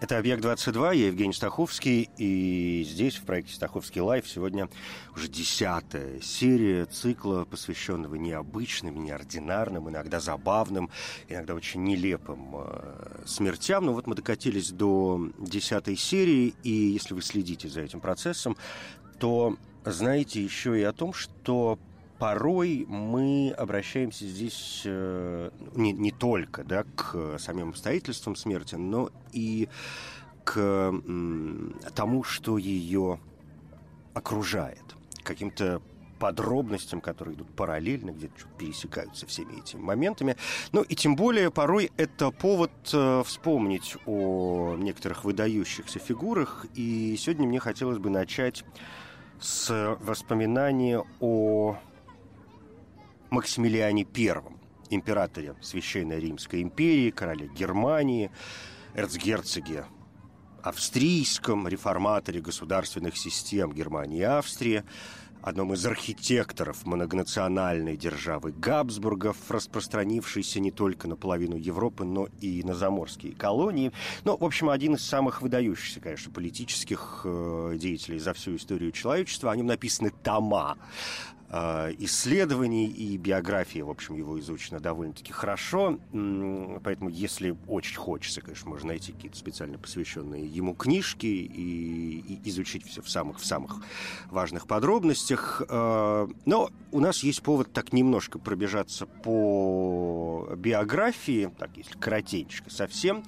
Это «Объект-22», я Евгений Стаховский, и здесь, в проекте «Стаховский лайф», сегодня уже десятая серия цикла, посвященного необычным, неординарным, иногда забавным, иногда очень нелепым э, смертям. Но вот мы докатились до десятой серии, и если вы следите за этим процессом, то знаете еще и о том, что порой мы обращаемся здесь э, не, не только да, к самим обстоятельствам смерти, но и к э, тому, что ее окружает, каким-то подробностям, которые идут параллельно, где-то пересекаются всеми этими моментами. Ну и тем более порой это повод э, вспомнить о некоторых выдающихся фигурах. И сегодня мне хотелось бы начать с воспоминания о Максимилиане I, императоре Священной Римской империи, короле Германии, эрцгерцоге австрийском, реформаторе государственных систем Германии и Австрии, одном из архитекторов многонациональной державы Габсбургов, распространившейся не только на половину Европы, но и на заморские колонии. Ну, в общем, один из самых выдающихся, конечно, политических э, деятелей за всю историю человечества. О нем написаны тома. Э, исследований и биографии, в общем, его изучено довольно-таки хорошо. Поэтому, если очень хочется, конечно, можно найти какие-то специально посвященные ему книжки и, и изучить все в самых, в самых важных подробностях. Э, но у нас есть повод так немножко пробежаться по биографии, так если коротенько совсем.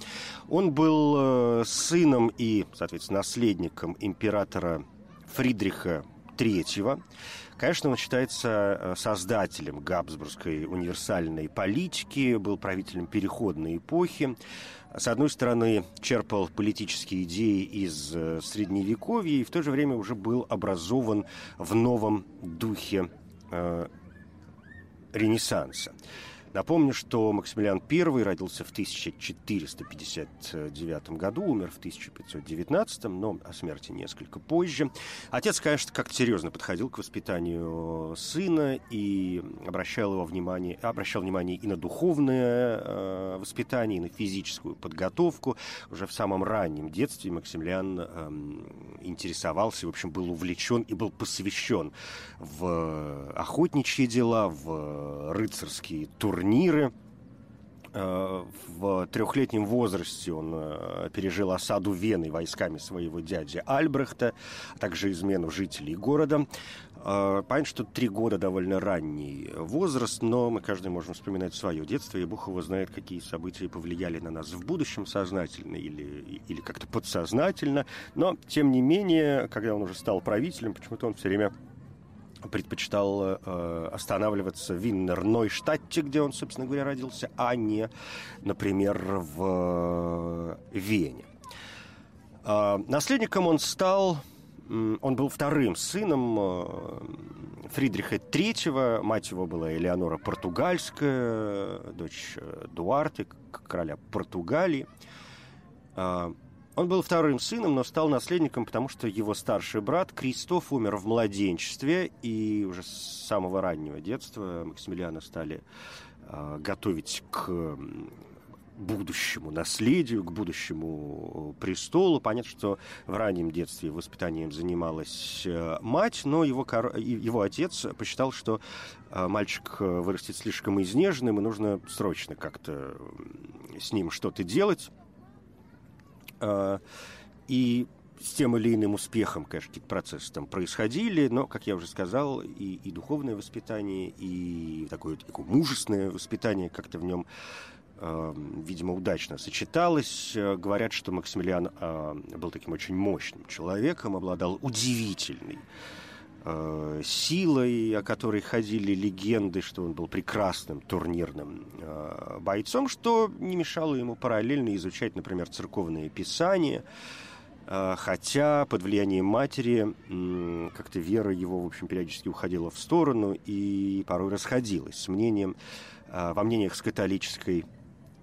Он был э, сыном и, соответственно, наследником императора Фридриха III. Конечно, он считается э, создателем Габсбургской универсальной политики, был правителем переходной эпохи. С одной стороны, черпал политические идеи из э, Средневековья и в то же время уже был образован в новом духе э, Ренессанса. Напомню, что Максимилиан I родился в 1459 году, умер в 1519, но о смерти несколько позже. Отец, конечно, как-то серьезно подходил к воспитанию сына и обращал его внимание, обращал внимание и на духовное э, воспитание, и на физическую подготовку. Уже в самом раннем детстве Максимилиан э, интересовался, в общем, был увлечен и был посвящен в охотничьи дела, в рыцарские турниры турниры. Э, в трехлетнем возрасте он э, пережил осаду Вены войсками своего дяди Альбрехта, а также измену жителей города. Э, понятно, что три года довольно ранний возраст, но мы каждый можем вспоминать свое детство, и Бог его знает, какие события повлияли на нас в будущем сознательно или, или как-то подсознательно. Но, тем не менее, когда он уже стал правителем, почему-то он все время предпочитал э, останавливаться в Виннер-Нойштадте, где он, собственно говоря, родился, а не, например, в э, Вене. Э, наследником он стал, э, он был вторым сыном э, Фридриха III, мать его была Элеонора Португальская, дочь э, Дуарты, короля Португалии. Э, он был вторым сыном, но стал наследником, потому что его старший брат Кристоф умер в младенчестве, и уже с самого раннего детства Максимилиана стали э, готовить к будущему наследию, к будущему престолу. Понятно, что в раннем детстве воспитанием занималась э, мать, но его, его отец посчитал, что э, мальчик вырастет слишком изнеженным, и нужно срочно как-то с ним что-то делать. А, и с тем или иным успехом, конечно, какие-то процессы там происходили, но, как я уже сказал, и, и духовное воспитание, и такое, такое мужественное воспитание как-то в нем, э, видимо, удачно сочеталось. Говорят, что Максимилиан э, был таким очень мощным человеком, обладал удивительной э, силой, о которой ходили легенды, что он был прекрасным турнирным э, бойцом, что не мешало ему параллельно изучать, например, церковные писания, э, хотя под влиянием матери как-то вера его, в общем, периодически уходила в сторону и порой расходилась. С мнением, э, во мнениях с католической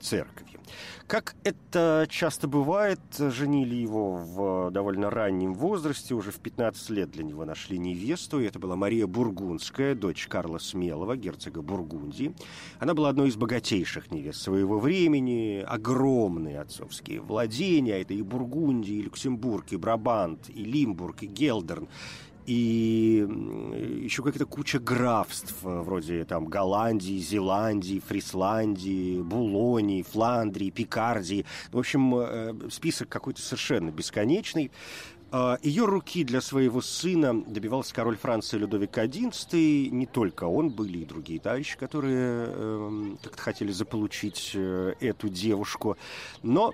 церковью. Как это часто бывает, женили его в довольно раннем возрасте, уже в 15 лет для него нашли невесту, и это была Мария Бургундская, дочь Карла Смелого, герцога Бургундии. Она была одной из богатейших невест своего времени, огромные отцовские владения, это и Бургундия, и Люксембург, и Брабант, и Лимбург, и Гелдерн, и еще какая-то куча графств, э, вроде там Голландии, Зеландии, Фрисландии, Булонии, Фландрии, Пикардии. В общем, э, список какой-то совершенно бесконечный. А, Ее руки для своего сына добивался король Франции Людовик XI. Не только он, были и другие товарищи, которые э, как-то хотели заполучить э, эту девушку. Но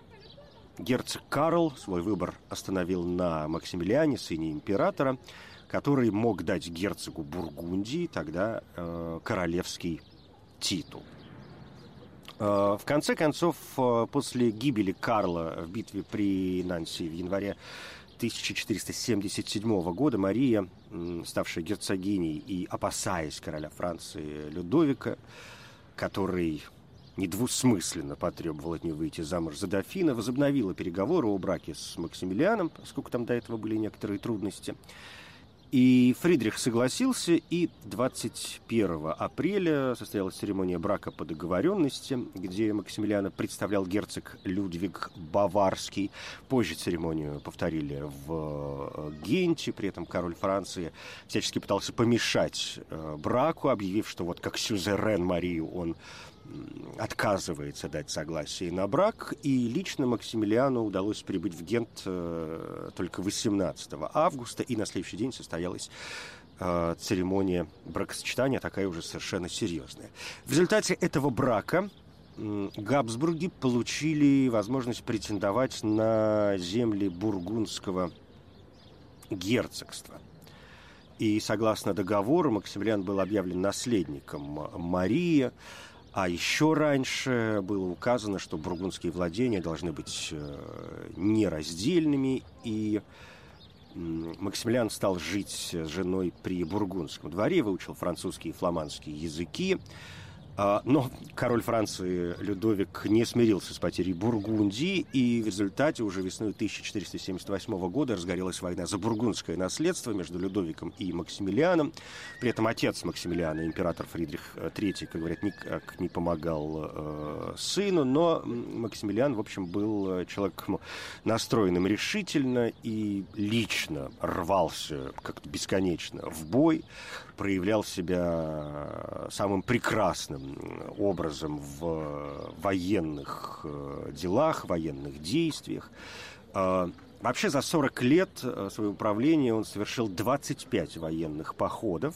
герцог Карл свой выбор остановил на Максимилиане, сыне императора который мог дать герцогу Бургундии тогда э, королевский титул. Э, в конце концов, э, после гибели Карла в битве при Нанси в январе 1477 года Мария, ставшая герцогиней и опасаясь короля Франции Людовика, который недвусмысленно потребовал от нее выйти замуж за дофина, возобновила переговоры о браке с Максимилианом, поскольку там до этого были некоторые трудности. И Фридрих согласился, и 21 апреля состоялась церемония брака по договоренности, где Максимилиана представлял герцог Людвиг Баварский. Позже церемонию повторили в э, Генте, при этом король Франции всячески пытался помешать э, браку, объявив, что вот как сюзерен Марию он отказывается дать согласие на брак, и лично Максимилиану удалось прибыть в Гент э, только 18 августа, и на следующий день состоялась э, церемония бракосочетания, такая уже совершенно серьезная. В результате этого брака Габсбурги получили возможность претендовать на земли бургундского герцогства. И согласно договору Максимилиан был объявлен наследником Марии, а еще раньше было указано, что бургундские владения должны быть э, нераздельными, и Максимилиан стал жить с женой при бургундском дворе, выучил французские и фламандские языки, но король Франции Людовик не смирился с потерей Бургундии, и в результате уже весной 1478 года разгорелась война за бургундское наследство между Людовиком и Максимилианом. При этом отец Максимилиана, император Фридрих III, как говорят, никак не помогал э, сыну, но Максимилиан, в общем, был человеком настроенным решительно и лично рвался как-то бесконечно в бой, проявлял себя самым прекрасным образом в военных э, делах, военных действиях. Вообще за 40 лет э, своего правления он совершил 25 военных походов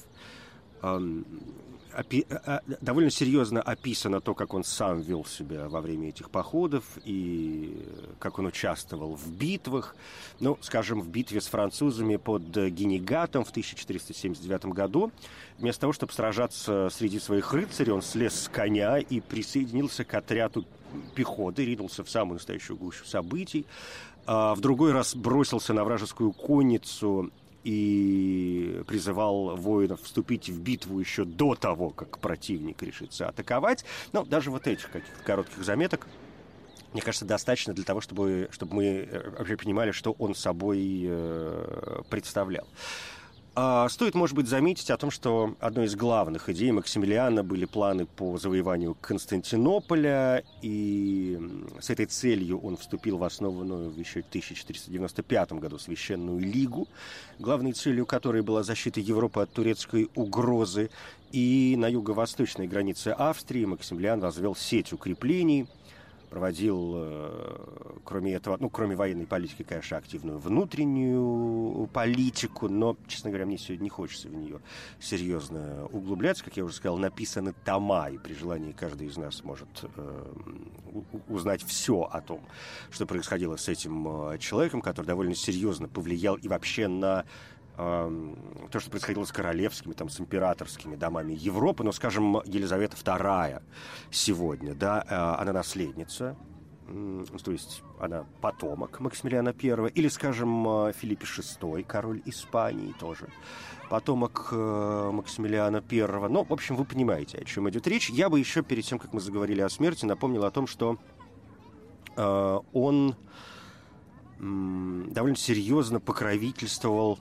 опи- а, а, довольно серьезно описано то, как он сам вел себя во время этих походов и как он участвовал в битвах. Ну, скажем, в битве с французами под Генегатом в 1479 году. Вместо того, чтобы сражаться среди своих рыцарей, он слез с коня и присоединился к отряду пехоты, ринулся в самую настоящую гущу событий. А в другой раз бросился на вражескую конницу и призывал воинов вступить в битву еще до того, как противник решится атаковать. Но даже вот этих каких-то коротких заметок мне кажется, достаточно для того, чтобы, чтобы мы э, вообще понимали, что он собой э, представлял. А стоит, может быть, заметить о том, что одной из главных идей Максимилиана были планы по завоеванию Константинополя, и с этой целью он вступил в основанную в еще 1495 году Священную Лигу, главной целью которой была защита Европы от турецкой угрозы, и на юго-восточной границе Австрии Максимилиан возвел сеть укреплений – проводил, э, кроме этого, ну, кроме военной политики, конечно, активную внутреннюю политику, но, честно говоря, мне сегодня не хочется в нее серьезно углубляться. Как я уже сказал, написаны тома, и при желании каждый из нас может э, узнать все о том, что происходило с этим э, человеком, который довольно серьезно повлиял и вообще на то, что происходило с королевскими, там, с императорскими домами Европы, но, скажем, Елизавета II сегодня, да, э, она наследница то есть она потомок Максимилиана I, или, скажем, Филиппе VI, король Испании тоже, потомок Максимилиана I. Ну, в общем, вы понимаете, о чем идет речь. Я бы еще перед тем, как мы заговорили о смерти, напомнил о том, что он довольно серьезно покровительствовал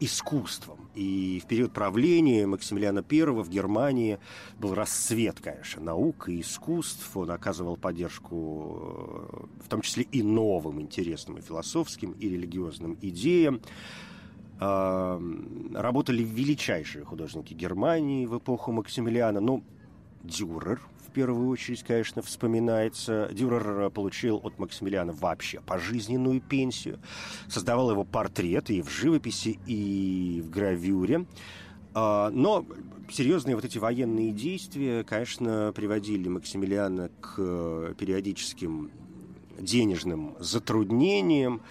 искусством. И в период правления Максимилиана I в Германии был расцвет, конечно, наук и искусств. Он оказывал поддержку э, в том числе и новым интересным и философским, и религиозным идеям. Работали величайшие художники Германии в эпоху Максимилиана. Ну, Дюрер, первую очередь, конечно, вспоминается. Дюрер получил от Максимилиана вообще пожизненную пенсию. Создавал его портреты и в живописи, и в гравюре. А, но серьезные вот эти военные действия, конечно, приводили Максимилиана к периодическим денежным затруднениям.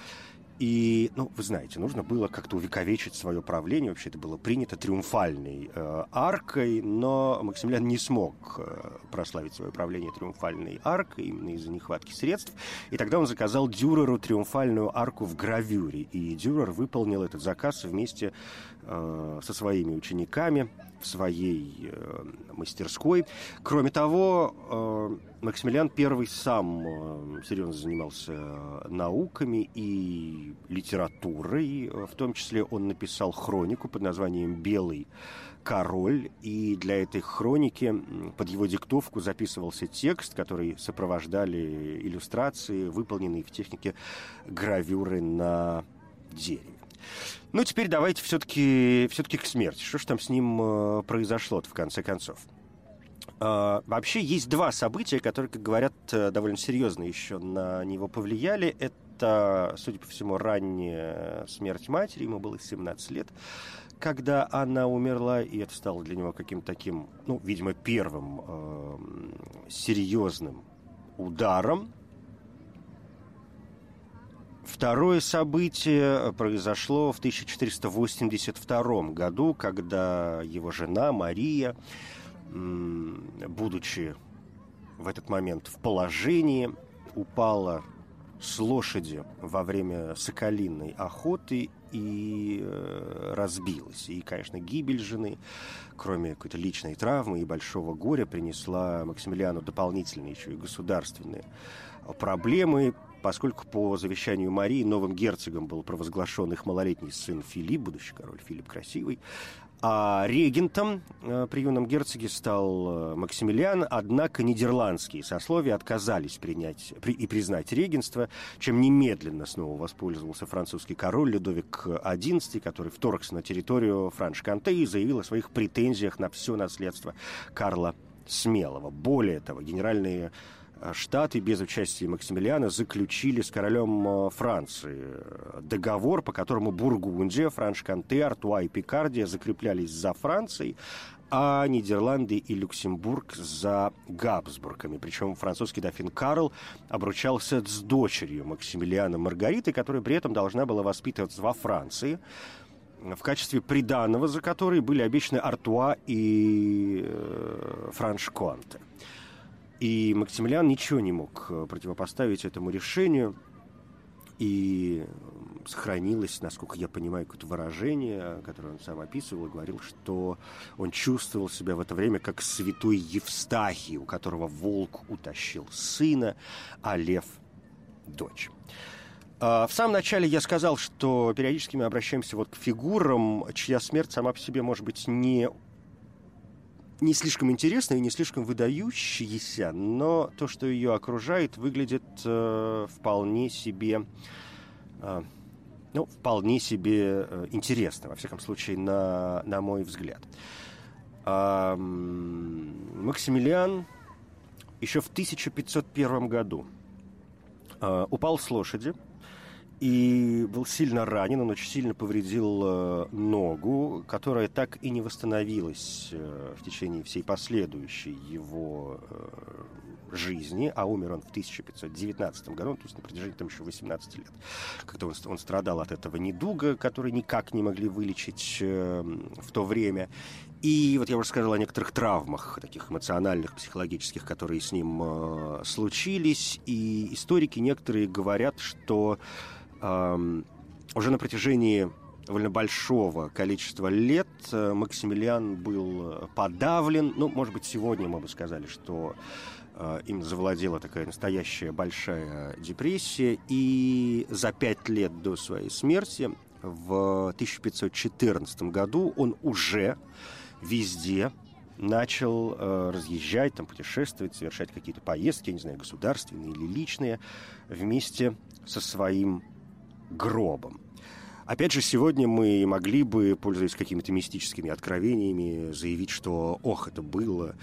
И, ну, вы знаете, нужно было как-то увековечить свое правление. Вообще это было принято триумфальной э, аркой, но Максимилиан не смог э, прославить свое правление триумфальной аркой именно из-за нехватки средств. И тогда он заказал Дюреру триумфальную арку в гравюре. И Дюрер выполнил этот заказ вместе со своими учениками в своей э, мастерской. Кроме того, э, Максимилиан I сам э, серьезно занимался науками и литературой. В том числе он написал хронику под названием «Белый король». И для этой хроники под его диктовку записывался текст, который сопровождали иллюстрации, выполненные в технике гравюры на дереве. Ну, теперь давайте все-таки все к смерти. Что же там с ним э, произошло в конце концов? Uh, вообще есть два события, которые, как говорят, э, довольно серьезно еще на него повлияли. Это, судя по всему, ранняя смерть матери, ему было 17 лет, когда она умерла, и это стало для него каким-то таким, ну, видимо, первым э, серьезным ударом Второе событие произошло в 1482 году, когда его жена Мария, будучи в этот момент в положении, упала с лошади во время соколиной охоты и э, разбилась. И, конечно, гибель жены, кроме какой-то личной травмы и большого горя, принесла Максимилиану дополнительные еще и государственные проблемы, поскольку по завещанию Марии новым герцогом был провозглашен их малолетний сын Филипп, будущий король Филипп Красивый, а регентом э, при юном герцоге стал э, Максимилиан, однако нидерландские сословия отказались принять при, и признать регенство, чем немедленно снова воспользовался французский король Людовик XI, который вторгся на территорию Франш-Канте и заявил о своих претензиях на все наследство Карла Смелого. Более того, генеральные Штаты без участия Максимилиана заключили с королем э, Франции э, договор, по которому Бургундия, Франш-Канте, Артуа и Пикардия закреплялись за Францией, а Нидерланды и Люксембург за Габсбургами. Причем французский дофин Карл обручался с дочерью Максимилиана Маргариты, которая при этом должна была воспитываться во Франции в качестве приданного, за который были обещаны Артуа и э, Франш-Конте. И Максимилиан ничего не мог э, противопоставить этому решению. И сохранилось, насколько я понимаю, какое-то выражение, которое он сам описывал, говорил, что он чувствовал себя в это время как святой Евстахий, у которого волк утащил сына, а лев – дочь. А, в самом начале я сказал, что периодически мы обращаемся вот к фигурам, чья смерть сама по себе может быть не не слишком интересная и не слишком выдающаяся, но то, что ее окружает, выглядит э, вполне себе, э, ну, вполне себе э, интересно, во всяком случае, на, на мой взгляд. Э, Максимилиан еще в 1501 году э, упал с лошади, и был сильно ранен, он очень сильно повредил э, ногу, которая так и не восстановилась э, в течение всей последующей его э, жизни, а умер он в 1519 году, то есть на протяжении там еще 18 лет. Как-то он, он страдал от этого недуга, который никак не могли вылечить в то время. И вот я уже сказал о некоторых травмах, таких эмоциональных, психологических, которые с ним случились. И историки некоторые говорят, что уже на протяжении довольно большого количества лет э, Максимилиан был подавлен. Ну, может быть, сегодня мы бы сказали, что э, им завладела такая настоящая большая депрессия. И за пять лет до своей смерти в 1514 году он уже везде начал э, разъезжать, там, путешествовать, совершать какие-то поездки, я не знаю, государственные или личные, вместе со своим гробом. Опять же, сегодня мы могли бы, пользуясь какими-то мистическими откровениями, заявить, что ох, это было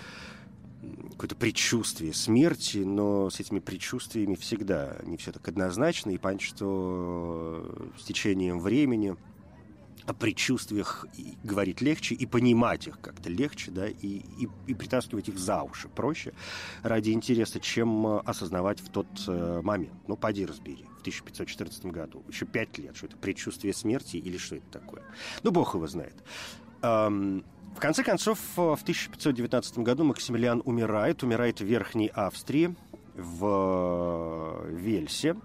какое-то предчувствие смерти, но с этими предчувствиями всегда не все так однозначно, и понять, что с течением времени о предчувствиях говорить легче и понимать их как-то легче, да, и, и, и притаскивать их за уши проще ради интереса, чем э, осознавать в тот э, момент. Ну, поди разбери, в 1514 году, еще пять лет, что это предчувствие смерти или что это такое. Ну, бог его знает. Эм, в конце концов, э, в 1519 году Максимилиан умирает, умирает в Верхней Австрии, в Вельсе,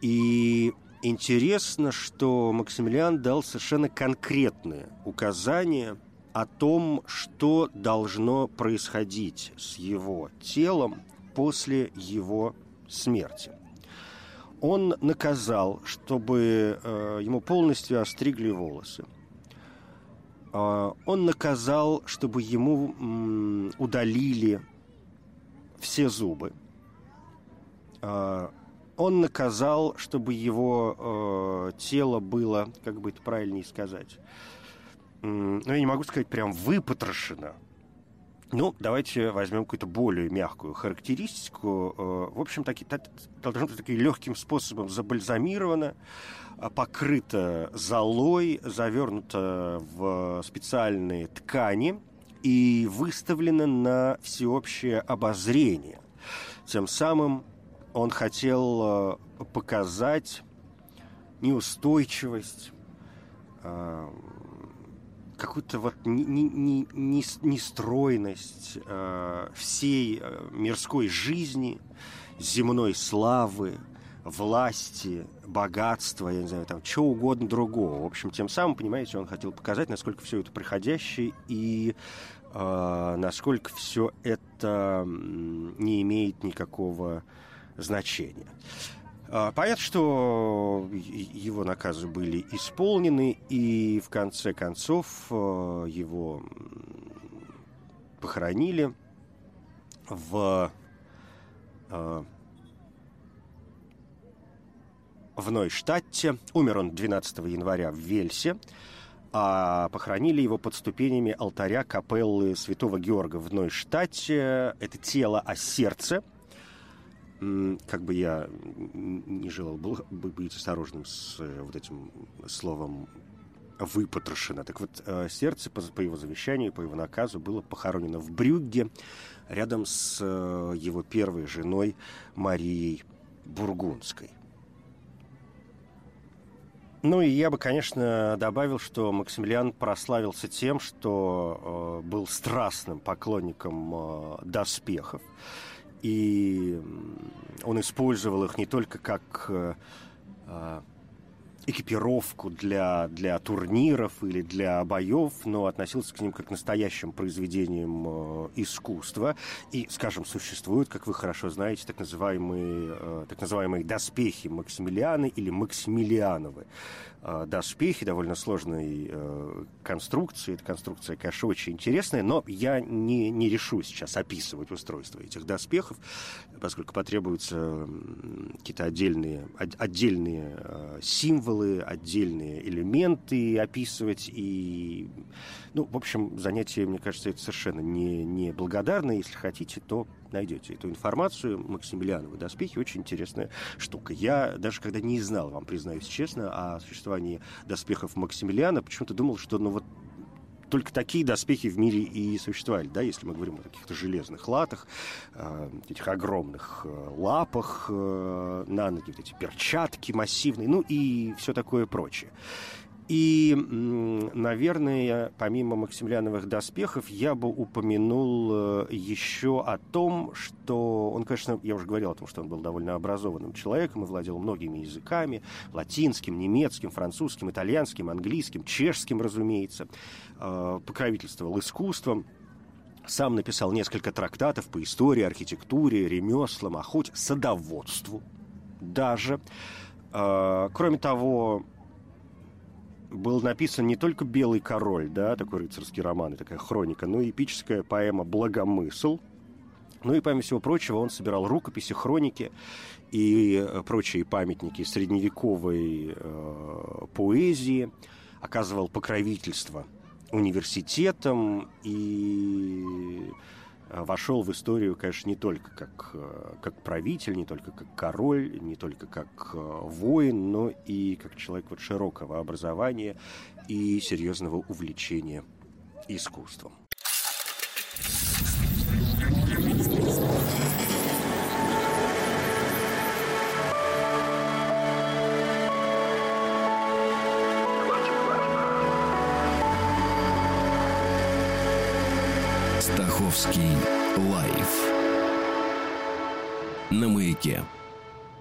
и Интересно, что Максимилиан дал совершенно конкретные указания о том, что должно происходить с его телом после его смерти. Он наказал, чтобы э, ему полностью остригли волосы. Э, он наказал, чтобы ему м, удалили все зубы. Э, он наказал, чтобы его э, тело было, как бы это правильнее сказать, ну, я не могу сказать прям выпотрошено. Ну, давайте возьмем какую-то более мягкую характеристику. Э, в общем, таки, должно быть таким легким способом забальзамировано, а, покрыто золой, завернуто в специальные ткани и выставлено на всеобщее обозрение. Тем самым он хотел э, показать неустойчивость, э, какую-то вот нестройность э, всей мирской жизни, земной славы, власти, богатства, я не знаю, там, чего угодно другого. В общем, тем самым, понимаете, он хотел показать, насколько все это приходящее и э, насколько все это не имеет никакого значения. А, понятно, что его наказы были исполнены, и в конце концов а, его похоронили в, а, в Нойштадте. Умер он 12 января в Вельсе, а похоронили его под ступенями алтаря капеллы Святого Георга в Нойштадте. Это тело о сердце – как бы я не желал был бы быть осторожным с э, вот этим словом выпотрошено. Так вот, э, сердце по, его завещанию, по его наказу было похоронено в Брюгге рядом с э, его первой женой Марией Бургундской. Ну и я бы, конечно, добавил, что Максимилиан прославился тем, что был страстным поклонником доспехов и он использовал их не только как э, э, экипировку для, для турниров или для боев, но относился к ним как к настоящим произведениям э, искусства. И, скажем, существуют, как вы хорошо знаете, так называемые, так называемые доспехи Максимилианы или Максимилиановы. Э, доспехи довольно сложной э, конструкции. Эта конструкция, конечно, очень интересная, но я не, не решу сейчас описывать устройство этих доспехов, поскольку потребуются какие-то отдельные, отдельные э, символы, отдельные элементы описывать. И, ну, в общем, занятие, мне кажется, это совершенно не, не благодарное. Если хотите, то найдете эту информацию. Максимилиановы доспехи очень интересная штука. Я даже когда не знал, вам признаюсь честно, о существовании доспехов Максимилиана, почему-то думал, что ну вот только такие доспехи в мире и существовали, да, если мы говорим о каких-то железных латах, э, этих огромных э, лапах э, на ноги, вот эти перчатки массивные, ну и все такое прочее. И, наверное, помимо Максимилиановых доспехов, я бы упомянул э, еще о том, что он, конечно, я уже говорил о том, что он был довольно образованным человеком и владел многими языками, латинским, немецким, французским, итальянским, английским, чешским, разумеется, э, покровительствовал искусством, сам написал несколько трактатов по истории, архитектуре, ремеслам, охоте, садоводству даже. Э, кроме того, был написан не только «Белый король», да, такой рыцарский роман и такая хроника, но и эпическая поэма «Благомысл». Ну и, помимо всего прочего, он собирал рукописи, хроники и э, прочие памятники средневековой э, поэзии, оказывал покровительство университетам и вошел в историю, конечно, не только как, э, как правитель, не только как король, не только как э, воин, но и как человек вот широкого образования и серьезного увлечения искусством. Маяке.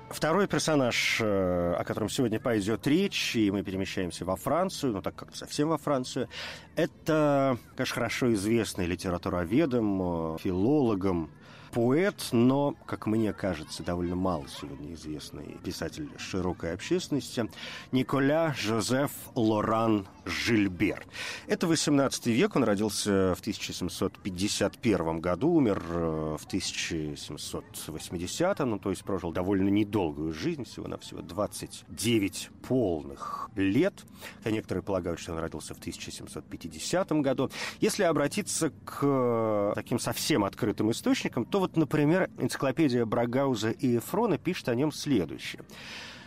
Второй персонаж, э, о котором сегодня пойдет речь, и мы перемещаемся во Францию, ну так как совсем во Францию, это, конечно, хорошо известный литературоведом, э, филологом, поэт, но, как мне кажется, довольно мало сегодня известный писатель широкой общественности, Николя Жозеф Лоран Жильбер. Это 18 век, он родился в 1751 году, умер э, в 1780, ну, то есть прожил довольно недолгую жизнь, всего-навсего 29 полных лет. А некоторые полагают, что он родился в 1750 году. Если обратиться к э, таким совсем открытым источникам, то вот, например, энциклопедия Брагауза и Эфрона пишет о нем следующее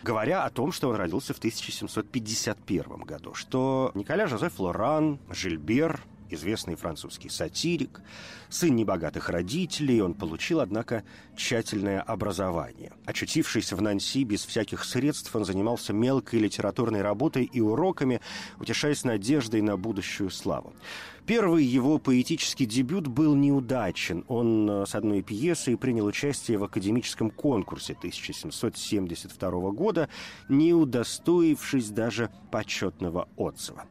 говоря о том, что он родился в 1751 году, что Николя Жозеф Лоран, Жильбер, известный французский сатирик, сын небогатых родителей, он получил, однако, тщательное образование. Очутившись в Нанси без всяких средств, он занимался мелкой литературной работой и уроками, утешаясь надеждой на будущую славу. Первый его поэтический дебют был неудачен. Он э, с одной пьесой принял участие в академическом конкурсе 1772 года, не удостоившись даже почетного отзыва.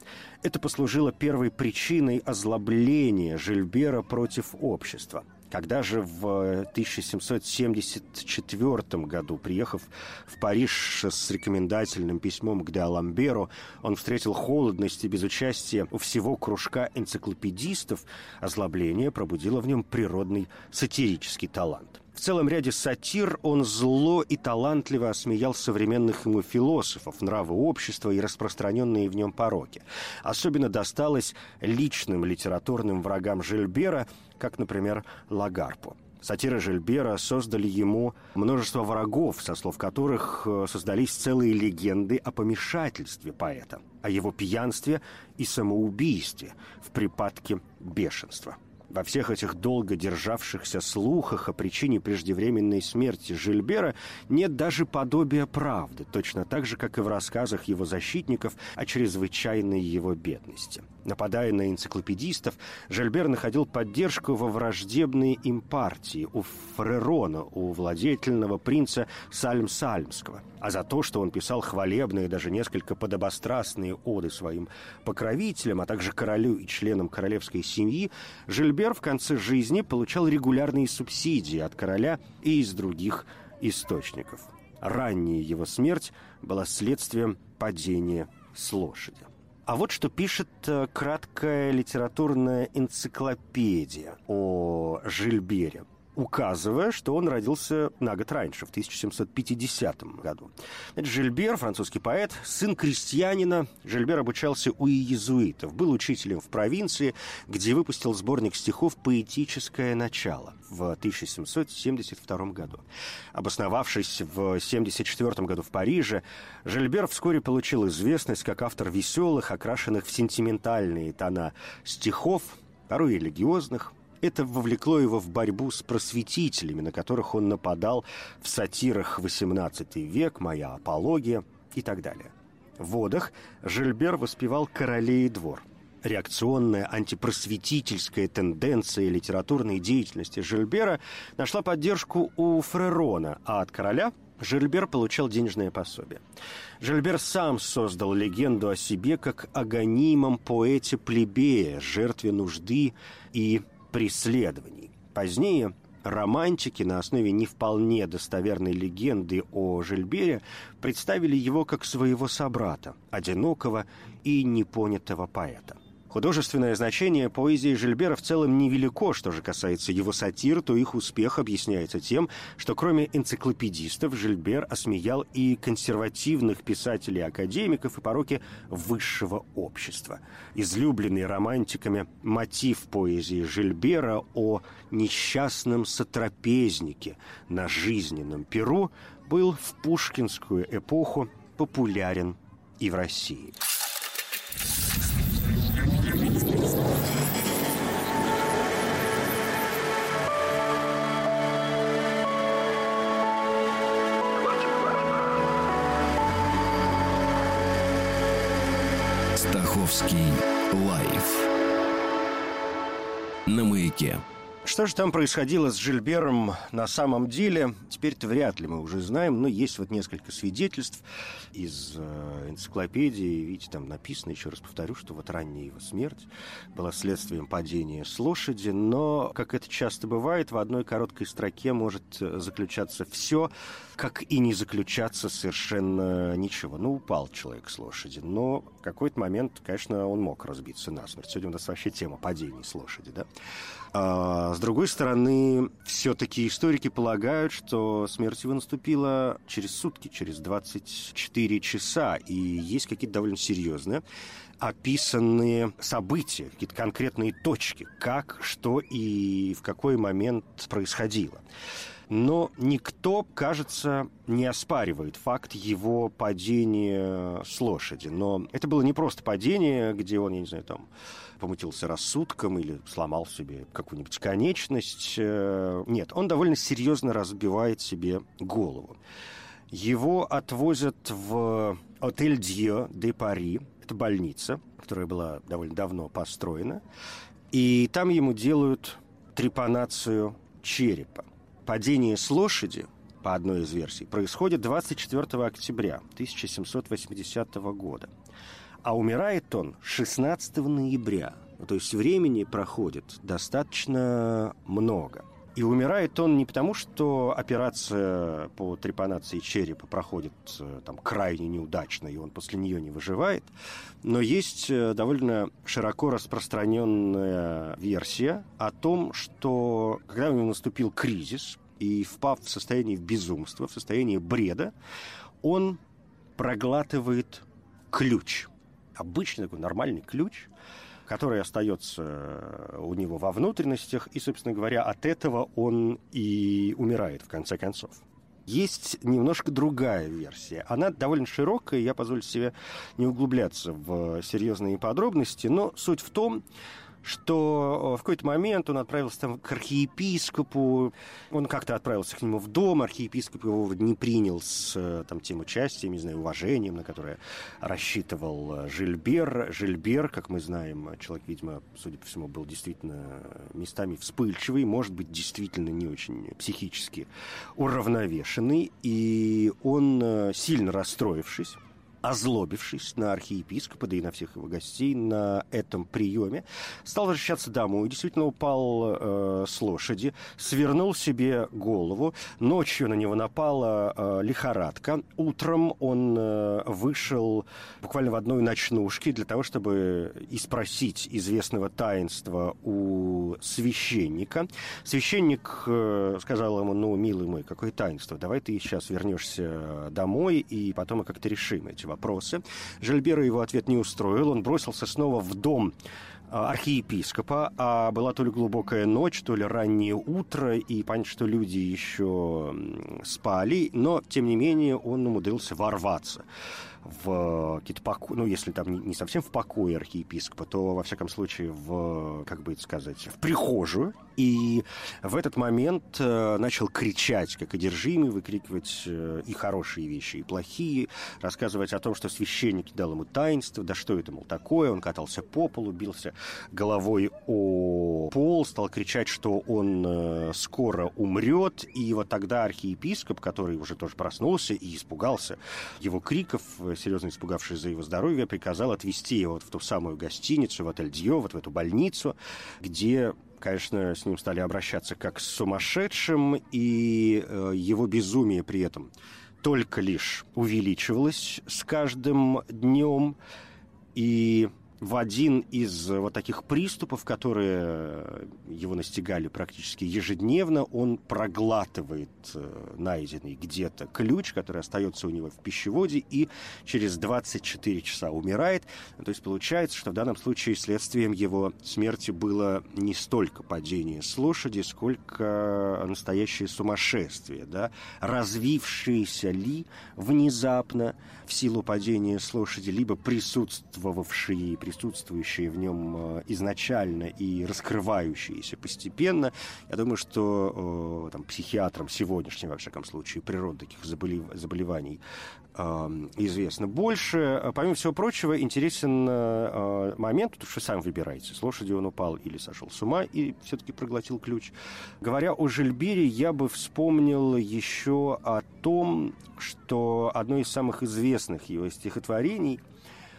Это послужило первой причиной озлобления Жильбера против общества. Когда же в 1774 году, приехав в Париж с рекомендательным письмом к Деаламберу, он встретил холодность и безучастие у всего кружка энциклопедистов, озлобление пробудило в нем природный сатирический талант. В целом ряде сатир он зло и талантливо осмеял современных ему философов, нравы общества и распространенные в нем пороки. Особенно досталось личным литературным врагам Жильбера, как, например, Лагарпу. Сатиры Жильбера создали ему множество врагов, со слов которых э, создались целые легенды о помешательстве поэта, о его пьянстве и самоубийстве в припадке бешенства – во всех этих долго державшихся слухах о причине преждевременной смерти Жильбера нет даже подобия правды, точно так же, как и в рассказах его защитников о чрезвычайной его бедности. Нападая на энциклопедистов, Жильбер находил поддержку во враждебной им партии у Фрерона, у владетельного принца Сальм-Сальмского. А за то, что он писал хвалебные, даже несколько подобострастные оды своим покровителям, а также королю и членам королевской семьи, Жильбер в конце жизни получал регулярные субсидии от короля и из других источников. Ранняя его смерть была следствием падения с лошади. А вот что пишет э, краткая литературная энциклопедия о Жильбере указывая, что он родился на год раньше, в 1750 году. Жильбер, французский поэт, сын крестьянина. Жильбер обучался у иезуитов, был учителем в провинции, где выпустил сборник стихов «Поэтическое начало» в 1772 году. Обосновавшись в 1774 году в Париже, Жильбер вскоре получил известность как автор веселых, окрашенных в сентиментальные тона стихов, порой религиозных, это вовлекло его в борьбу с просветителями, на которых он нападал в сатирах «XVIII век», «Моя апология» и так далее. водах Жильбер воспевал королей и двор. Реакционная антипросветительская тенденция литературной деятельности Жильбера нашла поддержку у Фрерона, а от короля Жильбер получал денежное пособие. Жильбер сам создал легенду о себе как о гонимом поэте-плебея, жертве нужды и преследований. Позднее романтики на основе не вполне достоверной легенды о Жильбере представили его как своего собрата, одинокого и непонятого поэта. Художественное значение поэзии Жильбера в целом невелико, что же касается его сатир, то их успех объясняется тем, что кроме энциклопедистов Жильбер осмеял и консервативных писателей-академиков и пороки высшего общества. Излюбленный романтиками мотив поэзии Жильбера о несчастном сотрапезнике на жизненном перу был в пушкинскую эпоху популярен и в России. Стаховский лайф на маяке. Что же там происходило с Жильбером на самом деле, теперь-то вряд ли мы уже знаем, но есть вот несколько свидетельств из э, энциклопедии. Видите, там написано, еще раз повторю, что вот ранняя его смерть была следствием падения с лошади, но, как это часто бывает, в одной короткой строке может заключаться все, как и не заключаться совершенно ничего. Ну, упал человек с лошади, но в какой-то момент, конечно, он мог разбиться насмерть. Сегодня у нас вообще тема падений с лошади, да? А, с другой стороны, все-таки историки полагают, что смерть его наступила через сутки, через 24 часа, и есть какие-то довольно серьезные описанные события, какие-то конкретные точки, как, что и в какой момент происходило но никто, кажется, не оспаривает факт его падения с лошади. Но это было не просто падение, где он, я не знаю, там помутился рассудком или сломал себе какую-нибудь конечность. Э, нет, он довольно серьезно разбивает себе голову. Его отвозят в отель Дье де Пари. Это больница, которая была довольно давно построена. И там ему делают трепанацию черепа. Падение с лошади, по одной из версий, происходит 24 октября 1780 года. А умирает он 16 ноября. То есть времени проходит достаточно много. И умирает он не потому, что операция по трепанации черепа проходит э, там, крайне неудачно, и он после нее не выживает, но есть э, довольно широко распространенная версия о том, что когда у него наступил кризис, и впав в состояние безумства, в состояние бреда, он проглатывает ключ. Обычный такой нормальный ключ – который остается э, у него во внутренностях, и, собственно говоря, от этого он и умирает в конце концов. Есть немножко другая версия. Она довольно широкая, я позволю себе не углубляться в серьезные подробности, но суть в том, что э, в какой-то момент он отправился там к архиепископу, он как-то отправился к нему в дом, архиепископ его не принял с э, там, тем участием, не знаю, уважением, на которое рассчитывал э, Жильбер. Жильбер, как мы знаем, человек, видимо, судя по всему, был действительно местами вспыльчивый, может быть, действительно не очень психически уравновешенный, и он, сильно расстроившись, озлобившись на архиепископа, да и на всех его гостей на этом приеме, стал возвращаться домой, действительно упал э, с лошади, свернул себе голову, ночью на него напала э, лихорадка, утром он э, вышел буквально в одной ночнушке для того, чтобы и спросить известного таинства у священника. Священник э, сказал ему, ну, милый мой, какое таинство, давай ты сейчас вернешься домой, и потом мы как-то решим эти вопросы. Жильбера его ответ не устроил. Он бросился снова в дом а, архиепископа, а была то ли глубокая ночь, то ли раннее утро, и понятно, что люди еще спали, но, тем не менее, он умудрился ворваться в какие-то поко... ну, если там не совсем в покое архиепископа, то, во всяком случае, в, как бы это сказать, в прихожую. И в этот момент э, начал кричать, как одержимый, выкрикивать э, и хорошие вещи, и плохие, рассказывать о том, что священник дал ему таинство, да что это, мол, такое, он катался по полу, бился головой о пол, стал кричать, что он э, скоро умрет, и вот тогда архиепископ, который уже тоже проснулся и испугался его криков, серьезно испугавшись за его здоровье, приказал отвезти его вот в ту самую гостиницу, в отель Дьё, вот в эту больницу, где конечно, с ним стали обращаться как с сумасшедшим, и э, его безумие при этом только лишь увеличивалось с каждым днем. И в один из вот таких приступов, которые его настигали практически ежедневно, он проглатывает э, найденный где-то ключ, который остается у него в пищеводе, и через 24 часа умирает. То есть получается, что в данном случае следствием его смерти было не столько падение с лошади, сколько настоящее сумасшествие, да? развившееся ли внезапно в силу падения с лошади, либо присутствовавшие присутствующие в нем э, изначально и раскрывающиеся постепенно. Я думаю, что э, там, психиатрам сегодняшним, во всяком случае, природа таких заболеваний э, известно больше. Помимо всего прочего, интересен момент, потому что вы сами выбираете, с лошади он упал или сошел с ума и все-таки проглотил ключ. Говоря о Жильбере, я бы вспомнил еще о том, что одно из самых известных его стихотворений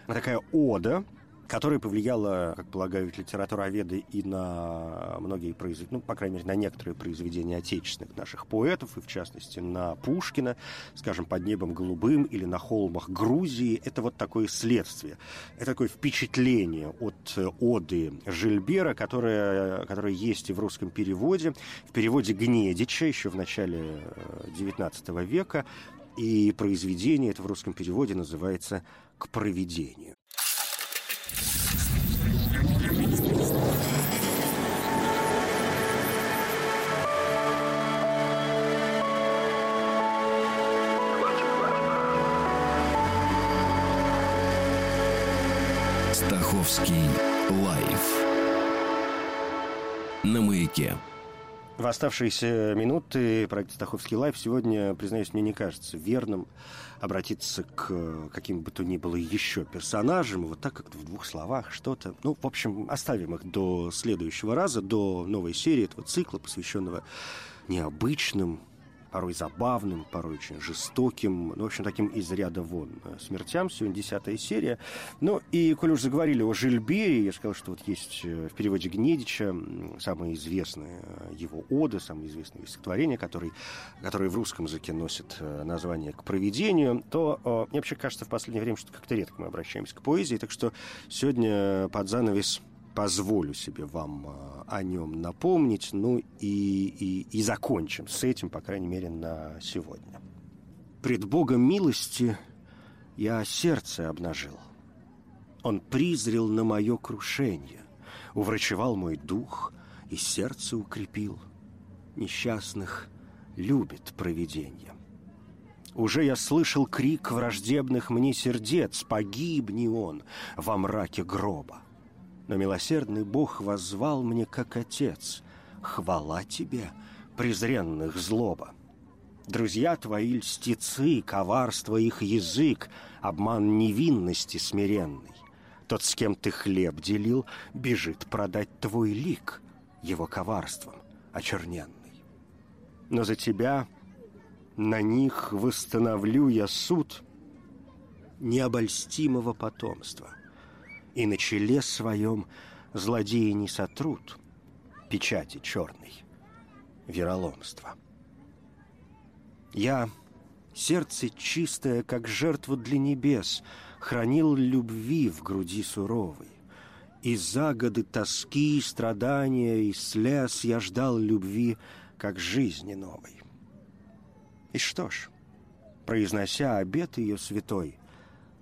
такая ода которая повлияла, как полагают литературоведы, и на многие произведения, ну, по крайней мере, на некоторые произведения отечественных наших поэтов, и в частности на Пушкина, скажем, «Под небом голубым» или «На холмах Грузии». Это вот такое следствие. Это такое впечатление от оды Жильбера, которое, которое есть и в русском переводе, в переводе Гнедича еще в начале XIX э, века, и произведение это в русском переводе называется «К провидению». Маяке. В оставшиеся минуты проект «Стаховский лайф» сегодня, признаюсь, мне не кажется верным обратиться к каким бы то ни было еще персонажам, вот так как в двух словах что-то. Ну, в общем, оставим их до следующего раза, до новой серии этого цикла, посвященного необычным, порой забавным, порой очень жестоким, ну, в общем, таким из ряда вон э, смертям. Сегодня десятая серия. Ну, и, коль уж заговорили о Жильбере, я сказал, что вот есть э, в переводе Гнедича самое известное э, его ода, самое известное стихотворение, который, которое в русском языке носит название «К проведению», то мне вообще кажется в последнее время, что как-то редко мы обращаемся к поэзии, так что сегодня под занавес позволю себе вам э, о нем напомнить, ну и, и, и закончим с этим, по крайней мере, на сегодня. Пред Богом милости я сердце обнажил. Он призрел на мое крушение, уврачевал мой дух и сердце укрепил. Несчастных любит провидение. Уже я слышал крик враждебных мне сердец, погибни он во мраке гроба. Но милосердный Бог воззвал мне, как отец. Хвала тебе, презренных злоба. Друзья твои льстецы, коварство их язык, обман невинности смиренный. Тот, с кем ты хлеб делил, бежит продать твой лик его коварством очерненный. Но за тебя на них восстановлю я суд необольстимого потомства и на челе своем злодеи не сотрут печати черной вероломства. Я, сердце чистое, как жертва для небес, хранил любви в груди суровой. И за годы тоски, страдания и слез я ждал любви, как жизни новой. И что ж, произнося обет ее святой,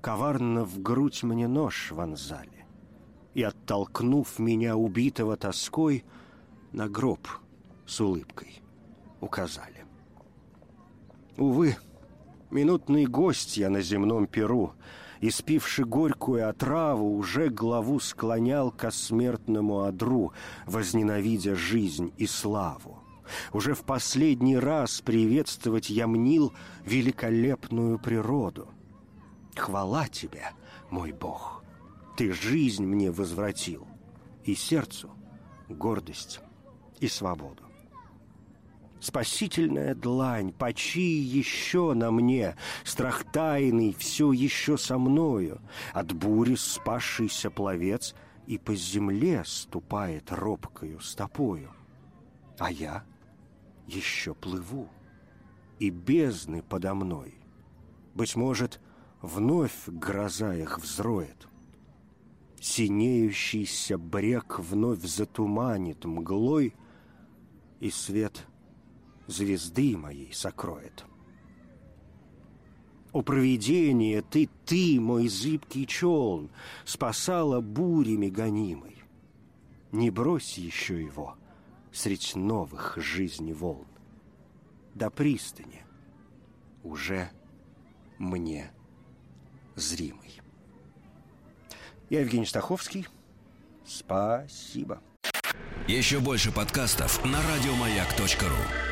коварно в грудь мне нож вонзали и, оттолкнув меня убитого тоской, на гроб с улыбкой указали. Увы, Минутный гость я на земном перу, Испивши горькую отраву, Уже главу склонял ко смертному одру, Возненавидя жизнь и славу. Уже в последний раз приветствовать я мнил Великолепную природу. Хвала тебе, мой Бог! Ты жизнь мне возвратил, И сердцу гордость и свободу. Спасительная длань, почи еще на мне, Страх тайный все еще со мною. От бури спасшийся пловец И по земле ступает робкою стопою. А я еще плыву, и бездны подо мной. Быть может, вновь гроза их взроет. Синеющийся брег вновь затуманит мглой, И свет — звезды моей сокроет. О провидение, ты, ты, мой зыбкий челн, спасала бурями гонимой. Не брось еще его средь новых жизней волн. До пристани уже мне зримый. Я Евгений Стаховский. Спасибо. Еще больше подкастов на радиомаяк.ру